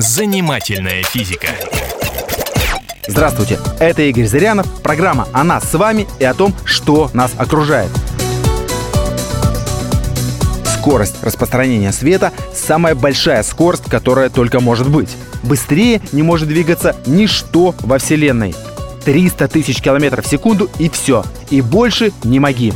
Занимательная физика. Здравствуйте, это Игорь Зырянов, программа о нас с вами и о том, что нас окружает. Скорость распространения света – самая большая скорость, которая только может быть. Быстрее не может двигаться ничто во Вселенной. 300 тысяч километров в секунду и все. И больше не моги.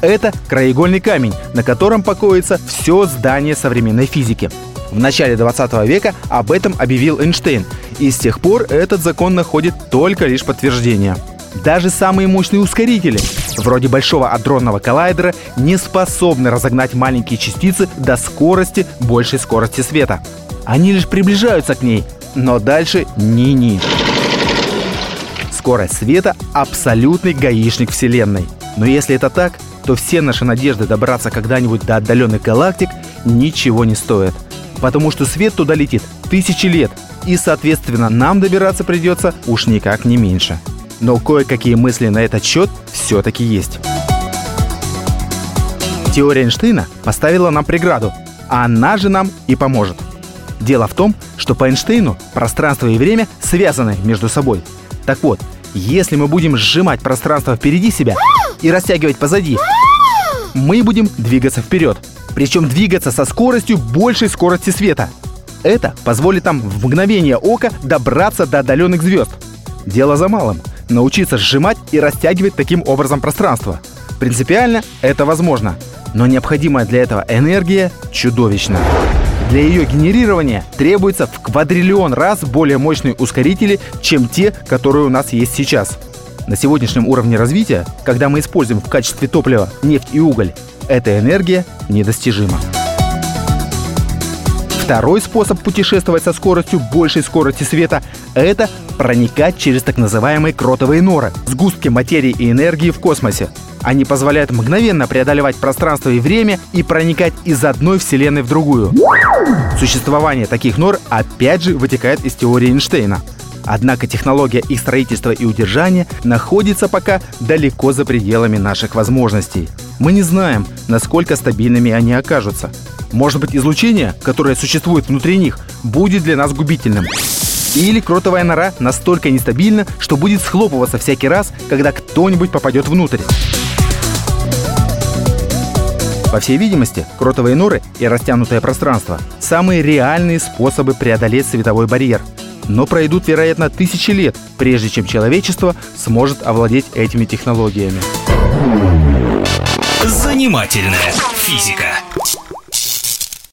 Это краеугольный камень, на котором покоится все здание современной физики. В начале 20 века об этом объявил Эйнштейн, и с тех пор этот закон находит только лишь подтверждение. Даже самые мощные ускорители, вроде Большого адронного коллайдера, не способны разогнать маленькие частицы до скорости большей скорости света. Они лишь приближаются к ней, но дальше ни-ни. Скорость света – абсолютный гаишник Вселенной. Но если это так, то все наши надежды добраться когда-нибудь до отдаленных галактик ничего не стоят. Потому что свет туда летит тысячи лет, и, соответственно, нам добираться придется уж никак не меньше. Но кое-какие мысли на этот счет все-таки есть. Теория Эйнштейна поставила нам преграду, а она же нам и поможет. Дело в том, что по Эйнштейну пространство и время связаны между собой. Так вот, если мы будем сжимать пространство впереди себя и растягивать позади, мы будем двигаться вперед. Причем двигаться со скоростью большей скорости света. Это позволит нам в мгновение ока добраться до отдаленных звезд. Дело за малым – научиться сжимать и растягивать таким образом пространство. Принципиально это возможно, но необходимая для этого энергия чудовищна. Для ее генерирования требуется в квадриллион раз более мощные ускорители, чем те, которые у нас есть сейчас. На сегодняшнем уровне развития, когда мы используем в качестве топлива нефть и уголь, эта энергия недостижима. Второй способ путешествовать со скоростью большей скорости света – это проникать через так называемые кротовые норы – сгустки материи и энергии в космосе. Они позволяют мгновенно преодолевать пространство и время и проникать из одной вселенной в другую. Существование таких нор опять же вытекает из теории Эйнштейна. Однако технология их строительства и удержания находится пока далеко за пределами наших возможностей. Мы не знаем, насколько стабильными они окажутся. Может быть, излучение, которое существует внутри них, будет для нас губительным. Или кротовая нора настолько нестабильна, что будет схлопываться всякий раз, когда кто-нибудь попадет внутрь. По всей видимости, кротовые норы и растянутое пространство – самые реальные способы преодолеть световой барьер. Но пройдут, вероятно, тысячи лет, прежде чем человечество сможет овладеть этими технологиями. Занимательная физика.